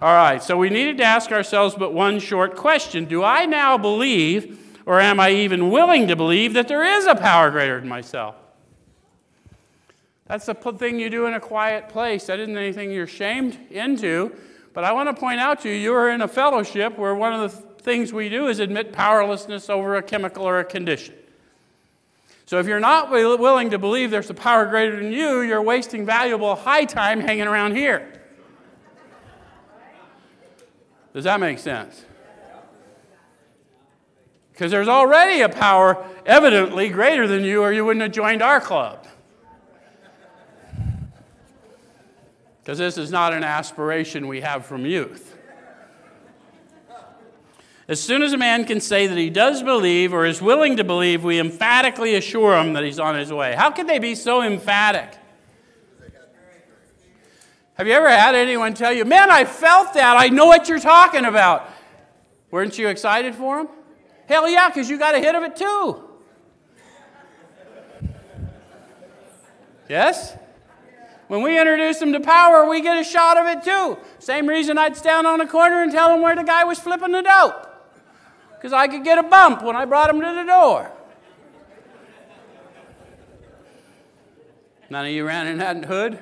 All right, so we needed to ask ourselves but one short question Do I now believe, or am I even willing to believe, that there is a power greater than myself? That's the thing you do in a quiet place. That isn't anything you're shamed into. But I want to point out to you, you are in a fellowship where one of the things we do is admit powerlessness over a chemical or a condition. So if you're not willing to believe there's a power greater than you, you're wasting valuable high time hanging around here. Does that make sense? Because there's already a power evidently greater than you, or you wouldn't have joined our club. Because this is not an aspiration we have from youth. As soon as a man can say that he does believe or is willing to believe, we emphatically assure him that he's on his way. How can they be so emphatic? Have you ever had anyone tell you, Man, I felt that. I know what you're talking about? Weren't you excited for him? Hell yeah, because you got a hit of it too. Yes? When we introduce them to power, we get a shot of it too. Same reason I'd stand on a corner and tell them where the guy was flipping the dope because I could get a bump when I brought him to the door. None of you ran in that hood?